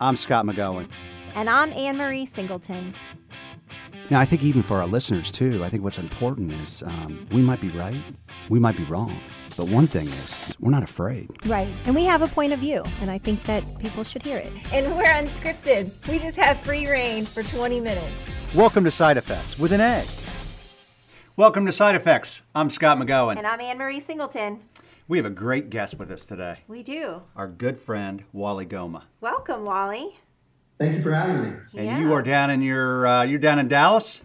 I'm Scott McGowan. And I'm Anne Marie Singleton. Now, I think even for our listeners, too, I think what's important is um, we might be right, we might be wrong. But one thing is, we're not afraid. Right. And we have a point of view, and I think that people should hear it. And we're unscripted. We just have free reign for 20 minutes. Welcome to Side Affects with an A. Welcome to Side Affects. I'm Scott McGowan. And I'm Anne Marie Singleton. We have a great guest with us today. We do. Our good friend, Wally Gomaa. Welcome, Wally. Thank you for having me. And Yeah. you are down in your, uh, you're down in Dallas?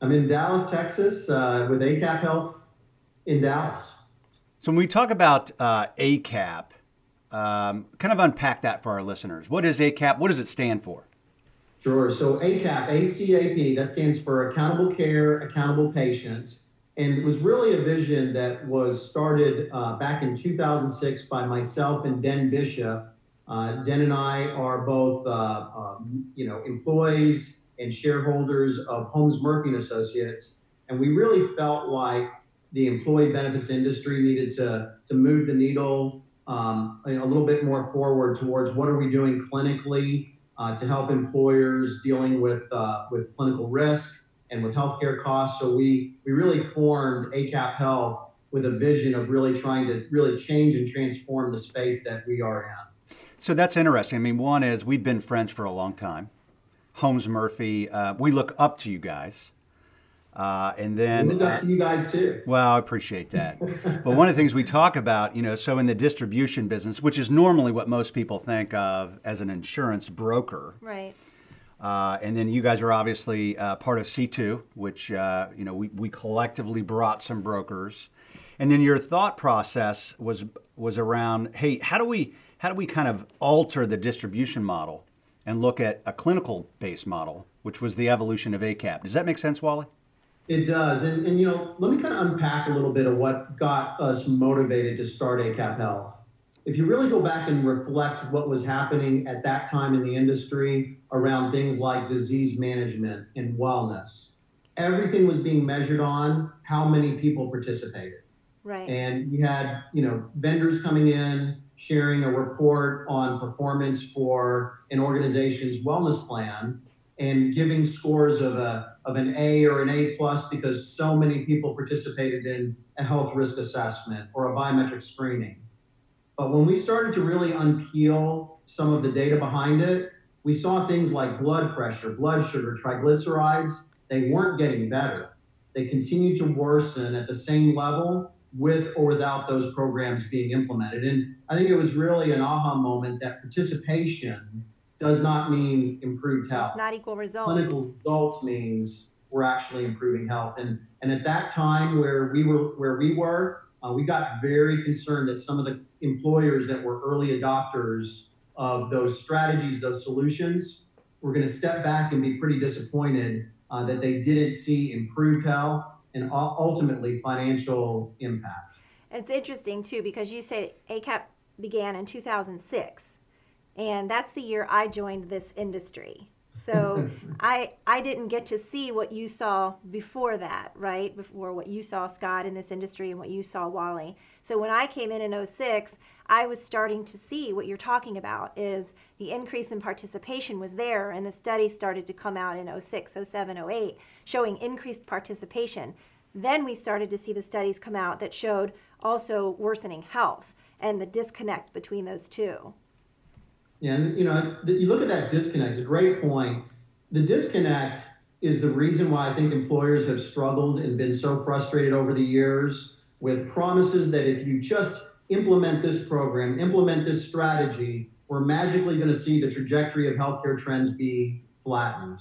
I'm in Dallas, Texas, uh, with ACAP Health in Dallas. So when we talk about uh, ACAP, um, kind of unpack that for our listeners. What is ACAP? What does it stand for? Sure. So ACAP, ACAP, that stands for Accountable Care, Accountable Patient. And it was really a vision that was started uh, back in 2006 by myself and Den Bishop. Uh, Den and I are both, uh, um, you know, employees and shareholders of Holmes Murphy and Associates, and we really felt like the employee benefits industry needed to to move the needle um, a little bit more forward towards what are we doing clinically uh, to help employers dealing with uh, with clinical risk and with healthcare costs. So we we really formed ACAP Health with a vision of really trying to really change and transform the space that we are in. So that's interesting. I mean, one is we've been friends for a long time. Holmes Murphy, uh, we look up to you guys. Uh, and then, we look up uh, to you guys too. well, I appreciate that. but one of the things we talk about, you know, so in the distribution business, which is normally what most people think of as an insurance broker, Right. Uh, and then you guys are obviously uh, part of C2, which, uh, you know, we, we collectively brought some brokers. And then your thought process was was around, hey, how do we how do we kind of alter the distribution model and look at a clinical based model, which was the evolution of ACAP? Does that make sense, Wally? It does. And, and you know, let me kind of unpack a little bit of what got us motivated to start ACAP Health. If you really go back and reflect what was happening at that time in the industry around things like disease management and wellness, everything was being measured on how many people participated. Right. And you had, you know, vendors coming in, sharing a report on performance for an organization's wellness plan and giving scores of a of an A or an A plus because so many people participated in a health risk assessment or a biometric screening. But when we started to really unpeel some of the data behind it, we saw things like blood pressure, blood sugar, triglycerides, they weren't getting better. They continued to worsen at the same level with or without those programs being implemented. And I think it was really an aha moment that participation does not mean improved health. It's not equal results. Clinical results means we're actually improving health. And and at that time where we were where we were, uh, we got very concerned that some of the employers that were early adopters of those strategies, those solutions, we're going to step back and be pretty disappointed uh, that they didn't see improved health and ultimately financial impact. It's interesting too because you say ACAP began in 2006, and that's the year I joined this industry. So I I didn't get to see what you saw before that, right? Before what you saw, Scott, in this industry and what you saw, Wally. So when I came in in 06, I was starting to see what you're talking about is the increase in participation was there, and the studies started to come out in 06, 07, 08, showing increased participation. Then we started to see the studies come out that showed also worsening health and the disconnect between those two. Yeah, and you know, you look at that disconnect. It's a great point. The disconnect is the reason why I think employers have struggled and been so frustrated over the years with promises that if you just implement this program, implement this strategy, we're magically going to see the trajectory of healthcare trends be flattened.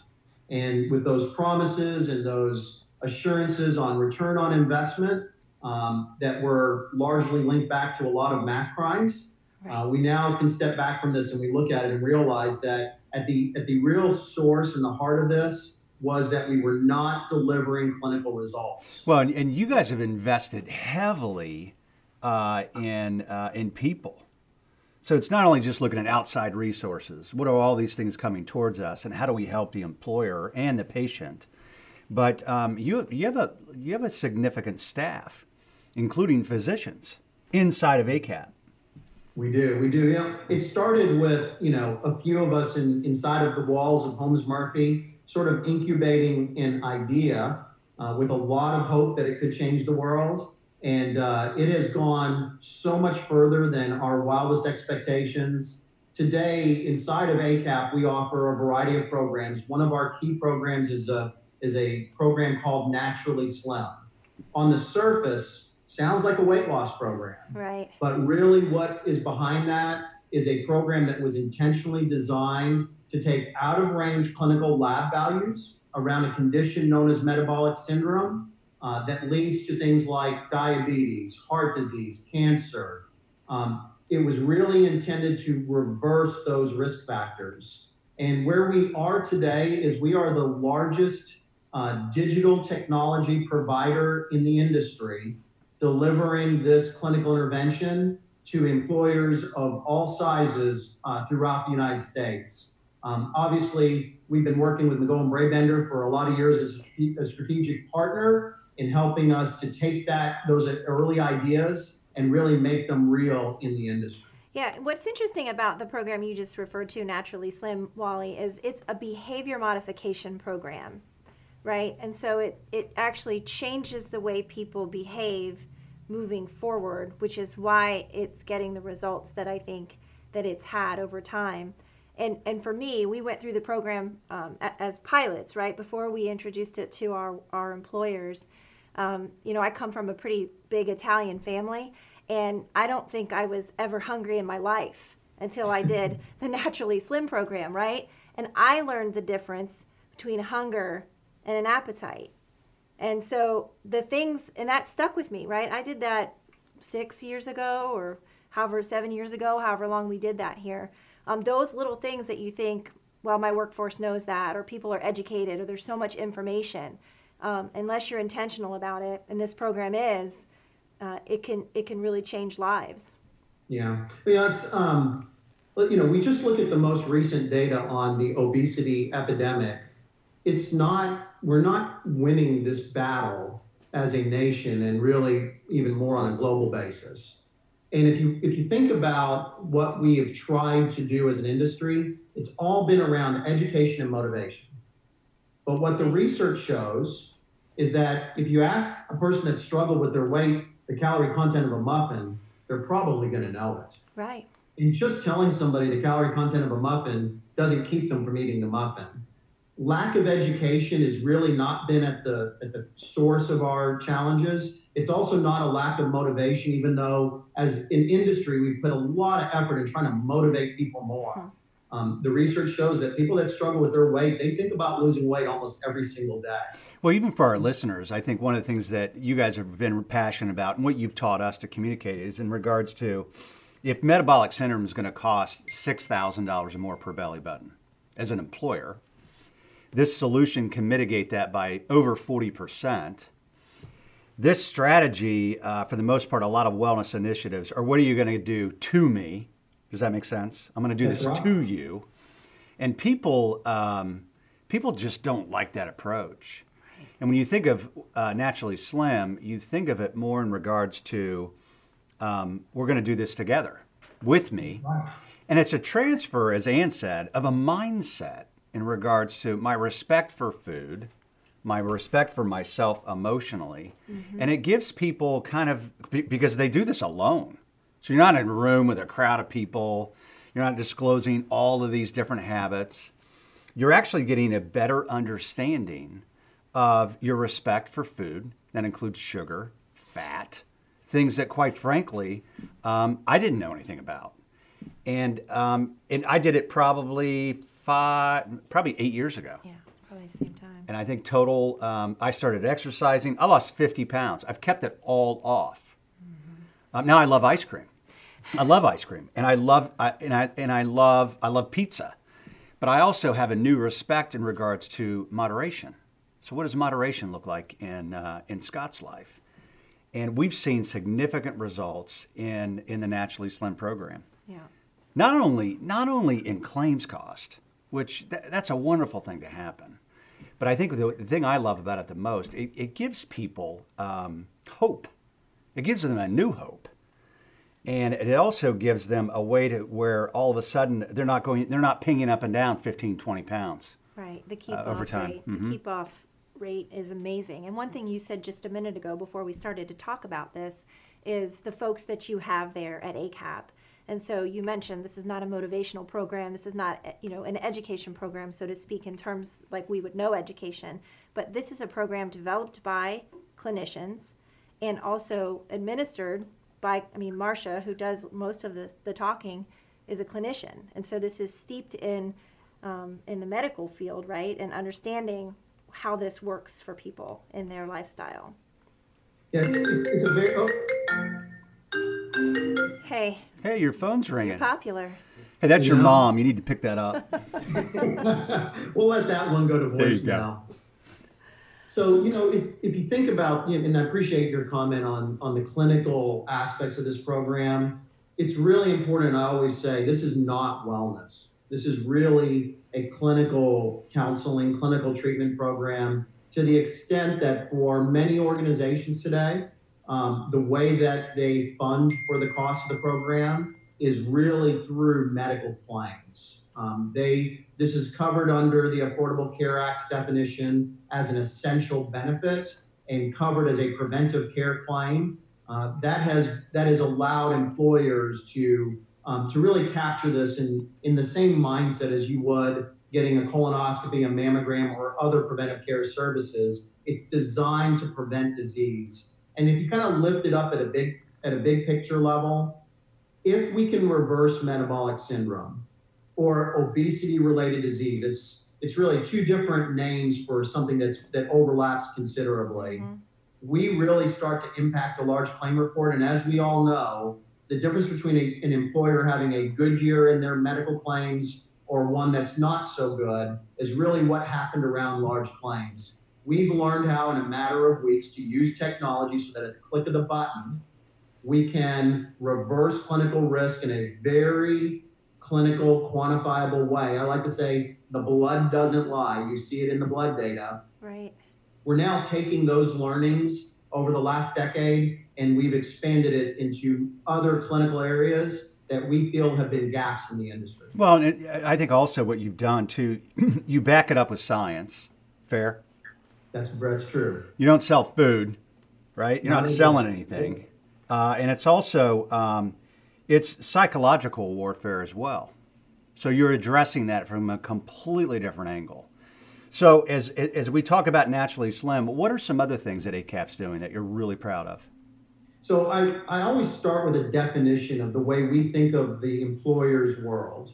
And with those promises and those assurances on return on investment um, that were largely linked back to a lot of math crimes, uh, we now can step back from this and we look at it and realize that at the at the real source and the heart of this was that we were not delivering clinical results. Well, and, and you guys have invested heavily uh, in uh, in people. So it's not only just looking at outside resources. What are all these things coming towards us, and how do we help the employer and the patient? But um, you you have a you have a significant staff, including physicians, inside of ACAP. We do, we do. Yeah, it started with you know a few of us in, inside of the walls of Holmes Murphy, sort of incubating an idea uh, with a lot of hope that it could change the world, and uh, it has gone so much further than our wildest expectations. Today, inside of ACAP, we offer a variety of programs. One of our key programs is a is a program called Naturally Slim. On the surface, sounds like a weight loss program. Right. But really, what is behind that is a program that was intentionally designed to take out of range clinical lab values around a condition known as metabolic syndrome uh, that leads to things like diabetes, heart disease, cancer. Um, it was really intended to reverse those risk factors. And where we are today is we are the largest uh, digital technology provider in the industry delivering this clinical intervention to employers of all sizes uh, throughout the United States. Um, obviously, we've been working with McGowan Brabender for a lot of years as a, a strategic partner in helping us to take that those early ideas and really make them real in the industry. Yeah, what's interesting about the program you just referred to, Naturally Slim, Wally, is it's a behavior modification program, right? And so it, it actually changes the way people behave moving forward, which is why it's getting the results that I think that it's had over time. And and for me, we went through the program um, as pilots, right before we introduced it to our our employers. Um, you know, I come from a pretty big Italian family, and I don't think I was ever hungry in my life until I did the Naturally Slim program, right? And I learned the difference between hunger and an appetite. And so the things, and that stuck with me, right? I did that six years ago or however, seven years ago, however long we did that here. Um, those little things that you think, well, my workforce knows that, or people are educated, or there's so much information. Um, unless you're intentional about it, and this program is, uh, it can it can really change lives. Yeah, yeah. It's um, you know, we just look at the most recent data on the obesity epidemic. It's not we're not winning this battle as a nation and really even more on a global basis. And if you if you think about what we have tried to do as an industry, it's all been around education and motivation. But what the research shows is that if you ask a person that struggled with their weight the calorie content of a muffin, they're probably going to know it. Right. And just telling somebody the calorie content of a muffin doesn't keep them from eating the muffin lack of education has really not been at the at the source of our challenges. It's also not a lack of motivation, even though as an industry we've put a lot of effort in trying to motivate people more. Hmm. Um, the research shows that people that struggle with their weight, they think about losing weight almost every single day. Well, even for our listeners, I think one of the things that you guys have been passionate about and what you've taught us to communicate is in regards to if metabolic syndrome is going to cost $6,000 or more per belly button as an employer, this solution can mitigate that by over 40%. This strategy, uh, for the most part, a lot of wellness initiatives are what are you going to do to me? Does that make sense? I'm going to do That's this right. to you. And people, um, people just don't like that approach. And when you think of uh, Naturally Slim, you think of it more in regards to um, we're going to do this together with me. Right. And it's a transfer, as Ann said, of a mindset in regards to my respect for food, my respect for myself emotionally. Mm-hmm. And it gives people kind of, because they do this alone. So you're not in a room with a crowd of people, you're not disclosing all of these different habits. You're actually getting a better understanding of your respect for food. That includes sugar, fat, things that, quite frankly, um, I didn't know anything about. And, um, and I did it probably five, probably eight years ago. Yeah, probably the same time. And I think total, um, I started exercising. I lost 50 pounds. I've kept it all off. Mm-hmm. Um, now I love ice cream. I love ice cream, and I love I, and I and I love I love pizza, but I also have a new respect in regards to moderation. So, what does moderation look like in uh, in Scott's life? And we've seen significant results in in the Naturally Slim program. Yeah. Not only not only in claims cost, which th- that's a wonderful thing to happen. But I think the, the, thing I love about it the most, it, it gives people um, hope. It gives them a new hope. and it also gives them a way to where all of a sudden they're not going, they're not pinging up and down 15, 20 pounds. Right. The keep Uh, off over time. rate. Mhm. The keep off rate is amazing. And one thing you said just a minute ago before we started to talk about this is the folks that you have there at ACAP. And so you mentioned this is not a motivational program. This is not, you know, an education program, so to speak, in terms like we would know education. But this is a program developed by clinicians and also administered by, I mean, Marcia, who does most of the, the talking, is a clinician. And so this is steeped in, um, in the medical field, right? And understanding how this works for people in their lifestyle. It's, it's, it's a very, oh, Hey, Hey, your phone's you're ringing. popular. Hey, that's your Yeah. mom. You need to pick that up. we'll let that one go to There you go. voicemail. So, you know, if, if you think about, you know, and I appreciate your comment on, on the clinical aspects of this program, it's really important. I always say this is not wellness. This is really a clinical counseling, clinical treatment program to the extent that for many organizations today, um, the way that they fund for the cost of the program is really through medical claims. Um, they this is covered under the Affordable Care Act's definition as an essential benefit and covered as a preventive care claim. Uh, that has that has allowed employers to um, to really capture this in in the same mindset as you would getting a colonoscopy, a mammogram, or other preventive care services. It's designed to prevent disease. And if you kind of lift it up at a big at a big picture level, if we can reverse metabolic syndrome or obesity related disease, it's it's really two different names for something that's that overlaps considerably. Mhm. We really start to impact a large claim report, and as we all know, the difference between a, an employer having a good year in their medical claims or one that's not so good is really what happened around large claims. We've learned how, in a matter of weeks, to use technology so that at the click of the button, we can reverse clinical risk in a very clinical, quantifiable way. I like to say the blood doesn't lie. You see it in the blood data. Right. We're now taking those learnings over the last decade and we've expanded it into other clinical areas that we feel have been gaps in the industry. Well, and uh, I think also what you've done too, you back it up with science. Fair. That's, that's true. You don't sell food, right? You're Not not selling anything, uh, and it's also um, it's psychological warfare as well. So you're addressing that from a completely different angle. So as as we talk about naturally slim, what are some other things that ACAP's doing that you're really proud of? So I, I always start with a definition of the way we think of the employer's world.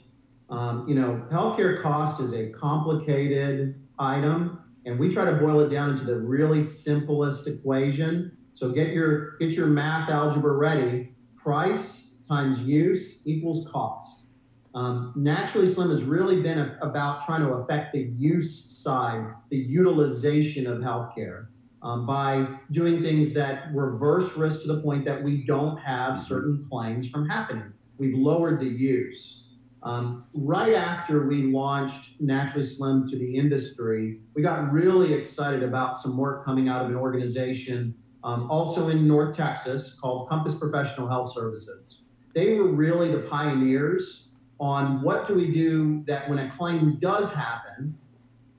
Um, you know, healthcare cost is a complicated item, and we try to boil it down into the really simplest equation. So get your get your math algebra ready. Price times use equals cost. Um, Naturally Slim has really been a, about trying to affect the use side, the utilization of healthcare um, by doing things that reverse risk to the point that we don't have certain claims from happening. We've lowered the use. Um, right after we launched Naturally Slim to the industry, we got really excited about some work coming out of an organization um, also in North Texas called Compass Professional Health Services. They were really the pioneers on what do we do that when a claim does happen,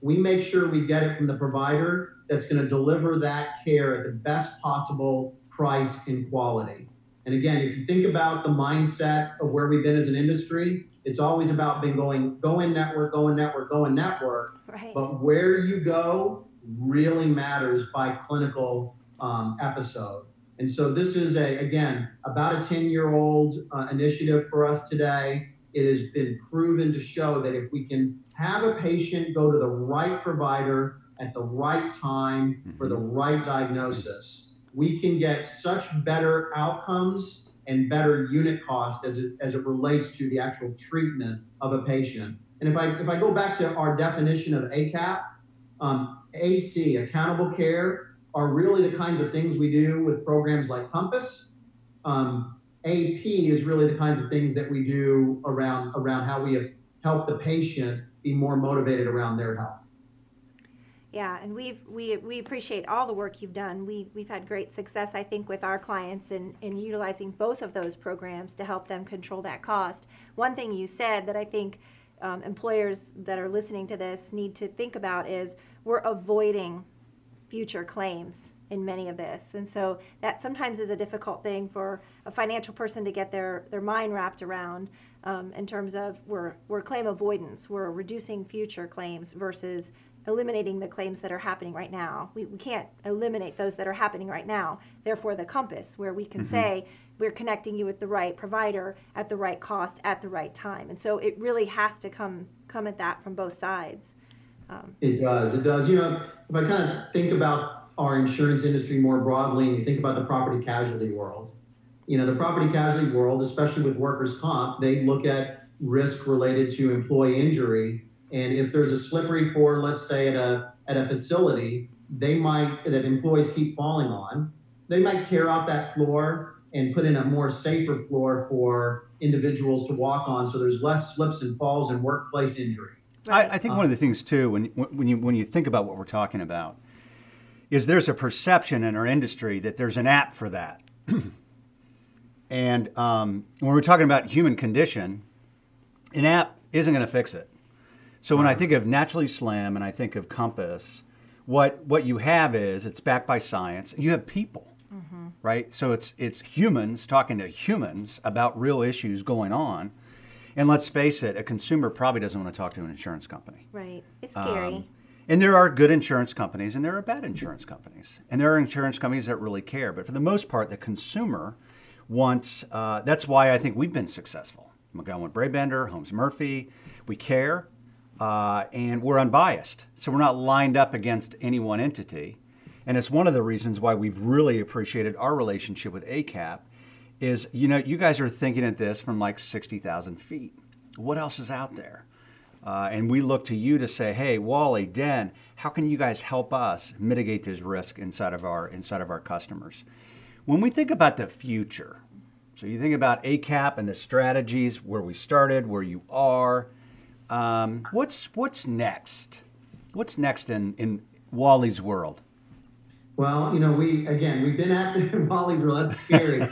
we make sure we get it from the provider that's going to deliver that care at the best possible price and quality. And again, if you think about the mindset of where we've been as an industry, it's always about being going, go in network, go in network, go in network. Right. But where you go really matters by clinical um, episode. And so this is a again about a 10 year old uh, initiative for us today. It has been proven to show that if we can have a patient go to the right provider at the right time for the right diagnosis, we can get such better outcomes and better unit cost as it, as it relates to the actual treatment of a patient. And if I, if I go back to our definition of ACAP, um, AC, accountable care, are really the kinds of things we do with programs like Compass. Um, AP is really the kinds of things that we do around, around how we have helped the patient be more motivated around their health. Yeah, and we've we we appreciate all the work you've done. We we've had great success, I think, with our clients in in utilizing both of those programs to help them control that cost. One thing you said that I think um, employers that are listening to this need to think about is we're avoiding future claims in many of this, and so that sometimes is a difficult thing for a financial person to get their their mind wrapped around. Um, in terms of we're, we're claim avoidance, we're reducing future claims versus eliminating the claims that are happening right now. We, we can't eliminate those that are happening right now. Therefore, the compass, where we can mm-hmm. say we're connecting you with the right provider at the right cost at the right time. And so it really has to come come at that from both sides. Um, it does. It does. You know, if I kind of think about our insurance industry more broadly, and you think about the property casualty world, you know, the property casualty world, especially with workers' comp, they look at risk related to employee injury and if there's a slippery floor, let's say at a at a facility, they might that employees keep falling on, they might tear out that floor and put in a more safer floor for individuals to walk on, so there's less slips and falls and workplace injury. Right. I, I, think um, one of the things too, when when you when you think about what we're talking about, is there's a perception in our industry that there's an app for that. and um, when we're talking about human condition, an app isn't going to fix it. So when I think of Naturally Slim and I think of Compass, what what you have is it's backed by science. You have people, mm-hmm. right? So it's it's humans talking to humans about real issues going on. And let's face it, a consumer probably doesn't want to talk to an insurance company. Right. It's scary. Um, and there are good insurance companies and there are bad insurance companies. And there are insurance companies that really care. But for the most part, the consumer wants, uh, that's why I think we've been successful. McGowan Brabender, Holmes Murphy, we care uh, and we're unbiased. So we're not lined up against any one entity. And it's one of the reasons why we've really appreciated our relationship with ACAP is, you know, you guys are thinking at this from like 60,000 feet. What else is out there? Uh, and we look to you to say, hey, Wally, Den, how can you guys help us mitigate this risk inside of our inside of our customers? When we think about the future, so you think about ACAP and the strategies, where we started, where you are, um, what's what's next? What's next in in Wally's world? Well, you know, we again we've been at the Wally's world. That's scary.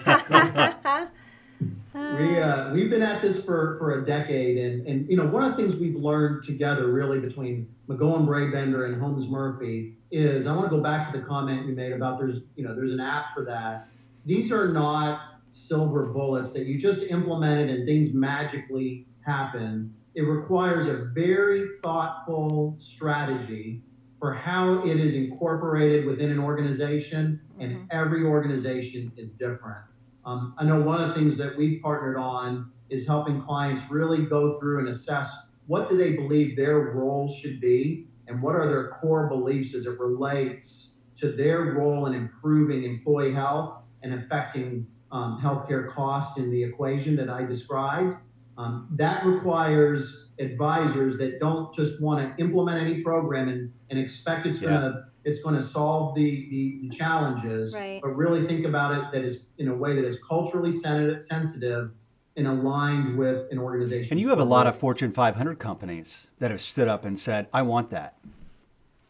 we uh, we've been at this for for a decade, and and you know one of the things we've learned together, really between McGowan Brabender and Holmes Murphy, is I want to go back to the comment you made about there's you know there's an app for that. These are not silver bullets that you just implemented and things magically happen it requires a very thoughtful strategy for how it is incorporated within an organization, and mm-hmm. every organization is different. Um, I know one of the things that we've partnered on is helping clients really go through and assess what do they believe their role should be and what are their core beliefs as it relates to their role in improving employee health and affecting um, healthcare cost in the equation that I described. Um, that requires advisors that don't just want to implement any program and, and expect it's going to it's going to solve the, the, the challenges, right. but really think about it that is in a way that is culturally sensitive and aligned with an organization. And you have a lot of Fortune 500 companies that have stood up and said, "I want that."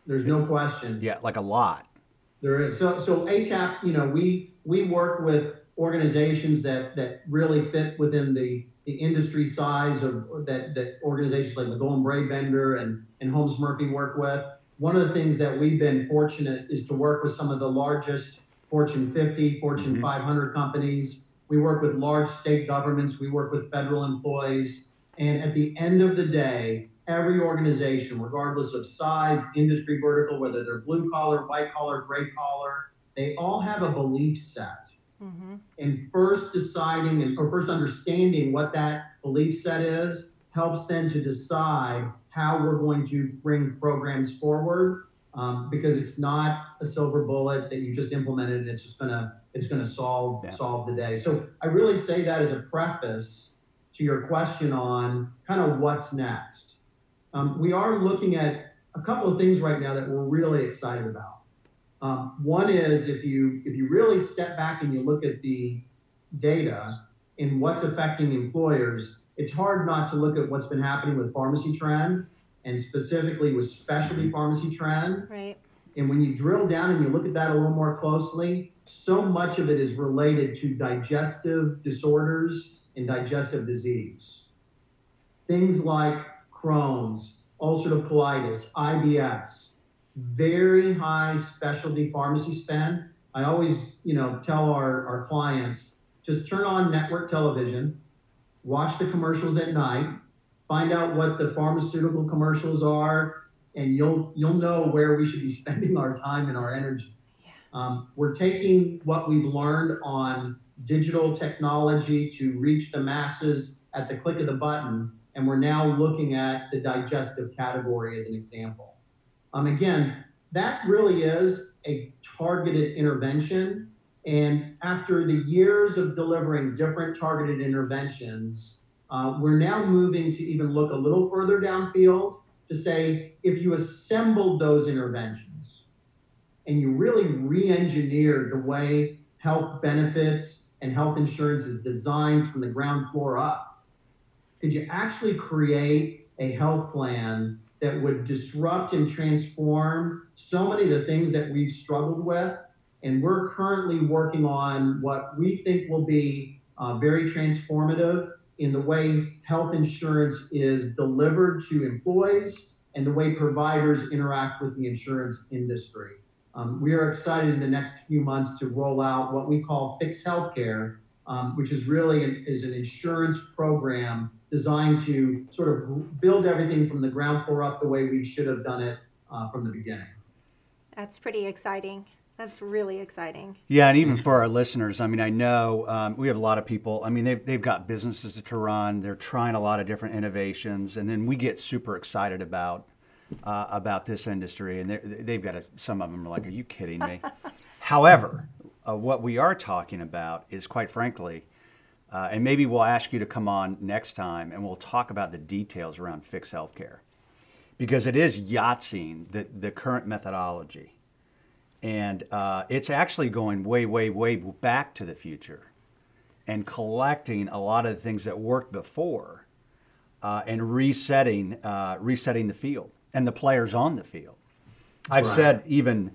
There's no question. Yeah, like a lot. There is. So so ACAP, you know, we we work with organizations that that really fit within the the industry size of that, that organizations like McGowan Brabender and, and Holmes Murphy work with. One of the things that we've been fortunate is to work with some of the largest Fortune 50, Fortune mm-hmm. 500 companies. We work with large state governments, we work with federal employees. And at the end of the day, every organization, regardless of size, industry vertical, whether they're blue collar, white collar, gray collar, they all have a belief set Mm-hmm. And first deciding and or first understanding what that belief set is helps then to decide how we're going to bring programs forward um, because it's not a silver bullet that you just implemented and it's just gonna it's gonna solve yeah. solve the day. So I really say that as a preface to your question on kind of what's next. Um, we are looking at a couple of things right now that we're really excited about. Um, one is if you if you really step back and you look at the data and what's affecting employers, it's hard not to look at what's been happening with pharmacy trend and specifically with specialty pharmacy trend. Right. And when you drill down and you look at that a little more closely, so much of it is related to digestive disorders and digestive disease. Things like Crohn's, ulcerative colitis, IBS, very high specialty pharmacy spend. I always, you know, tell our, our clients just turn on network television, watch the commercials at night, find out what the pharmaceutical commercials are, and you'll you'll know where we should be spending our time and our energy. Yeah. Um, we're taking what we've learned on digital technology to reach the masses at the click of the button, and we're now looking at the digestive category as an example. Um, again, that really is a targeted intervention. And after the years of delivering different targeted interventions, uh, we're now moving to even look a little further downfield to say if you assembled those interventions and you really re engineered the way health benefits and health insurance is designed from the ground floor up, could you actually create a health plan that would disrupt and transform so many of the things that we've struggled with? And we're currently working on what we think will be uh, very transformative in the way health insurance is delivered to employees and the way providers interact with the insurance industry. Um, we are excited in the next few months to roll out what we call Fix Healthcare, um, which is really an, is an insurance program designed to sort of build everything from the ground floor up the way we should have done it uh, from the beginning. That's pretty exciting. That's really exciting. Yeah, and even for our listeners, I mean, I know um, we have a lot of people. I mean, they've, they've got businesses to run. They're trying a lot of different innovations, and then we get super excited about uh, about this industry, and they've got a, some of them are like, "Are you kidding me?" However, uh, what we are talking about is, quite frankly, uh, and maybe we'll ask you to come on next time, and we'll talk about the details around fixed healthcare, because it is Yahtzeeing the the current methodology and uh, it's actually going way, way, way back to the future and collecting a lot of the things that worked before uh, and resetting, uh, resetting the field and the players on the field. I've right. said even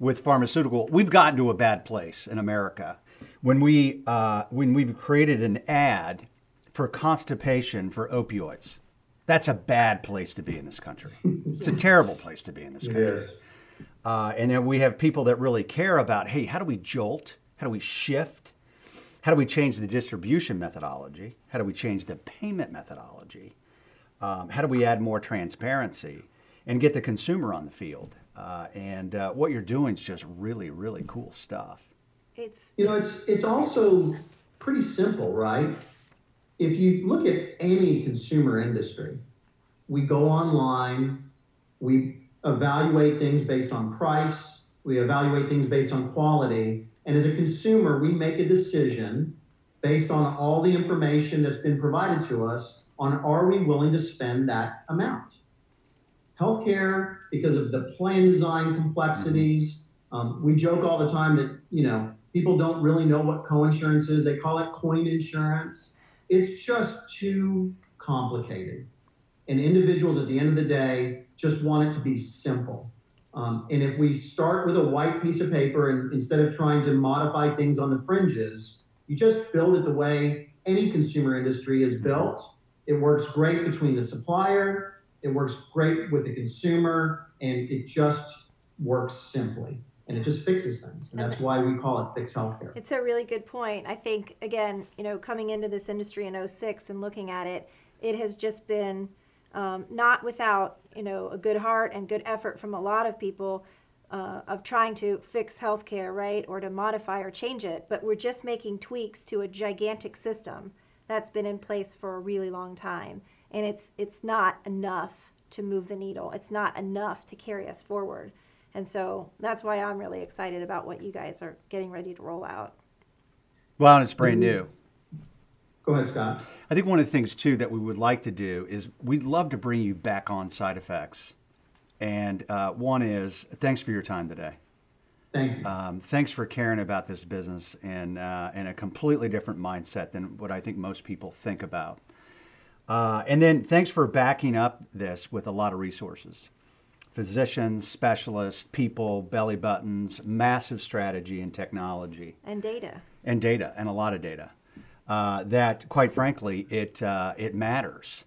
with pharmaceutical, we've gotten to a bad place in America when we uh, when we've created an ad for constipation for opioids. That's a bad place to be in this country. It's a terrible place to be in this country. Uh, and then we have people that really care about hey, how do we jolt? How do we shift? How do we change the distribution methodology? How do we change the payment methodology? Um, how do we add more transparency and get the consumer on the field? Uh, and uh, what you're doing is just really, really cool stuff. It's you know, it's it's also pretty simple, right? If you look at any consumer industry, we go online, we evaluate things based on price, we evaluate things based on quality, and as a consumer, we make a decision based on all the information that's been provided to us on are we willing to spend that amount. Healthcare, because of the plan design complexities, um, we joke all the time that you know people don't really know what coinsurance is. They call it coin insurance. It's just too complicated. And individuals at the end of the day just want it to be simple. Um, and if we start with a white piece of paper and instead of trying to modify things on the fringes, you just build it the way any consumer industry is built. It works great between the supplier, it works great with the consumer, and it just works simply. And it just fixes things. And that's why we call it fixed healthcare. It's a really good point. I think, again, you know, coming into this industry in 06 and looking at it, it has just been um, not without you know a good heart and good effort from a lot of people uh, of trying to fix healthcare, right, or to modify or change it, but we're just making tweaks to a gigantic system that's been in place for a really long time, and it's it's not enough to move the needle. It's not enough to carry us forward, and so that's why I'm really excited about what you guys are getting ready to roll out. Well, and it's brand new. Go ahead, Scott. I think one of the things too that we would like to do is we'd love to bring you back on side effects. And uh, one is thanks for your time today. Thank you. Um, thanks for caring about this business and uh, in a completely different mindset than what I think most people think about. Uh, and then thanks for backing up this with a lot of resources physicians, specialists, people, belly buttons, massive strategy and technology, And data. and data, and a lot of data. Uh, that, quite frankly, it, uh, it matters.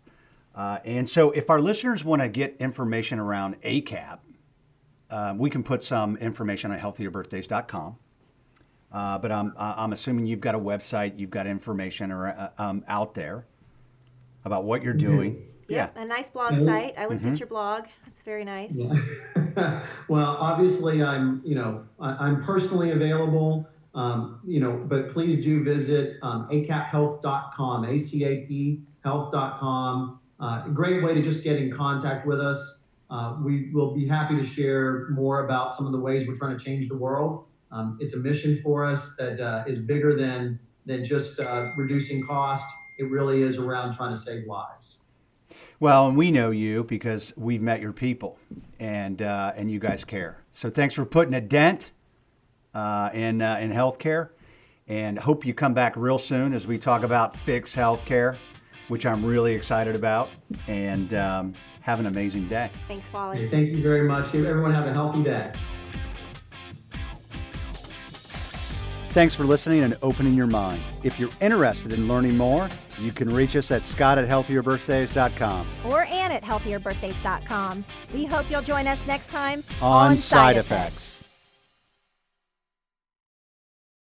Uh, and so, if our listeners want to get information around ACAP, uh, we can put some information on healthierbirthdays.com. Uh, but I'm, I'm assuming you've got a website, you've got information or, uh, um, out there about what you're doing. Yeah, a nice blog Yeah. site. I looked Mhm. at your blog. It's very nice. Yeah. well, obviously, I'm you know I, I'm personally available. Um, you know, but please do visit um, acaphealth.com, A-C-A-P health.com. Uh, a great way to just get in contact with us. Uh, we will be happy to share more about some of the ways we're trying to change the world. Um, it's a mission for us that uh, is bigger than than just uh, reducing cost. It really is around trying to save lives. Well, and we know you because we've met your people, and uh, and you guys care. So thanks for putting a dent uh, in uh, in healthcare, and hope you come back real soon as we talk about fix healthcare, which I'm really excited about. And um, have an amazing day. Thanks, Okay, Wally. thank you very much. Everyone have a healthy day. Thanks for listening and opening your mind. If you're interested in learning more, you can reach us at scott at healthierbirthdays.com Or Ann at healthierbirthdays.com. We hope you'll join us next time on side effects.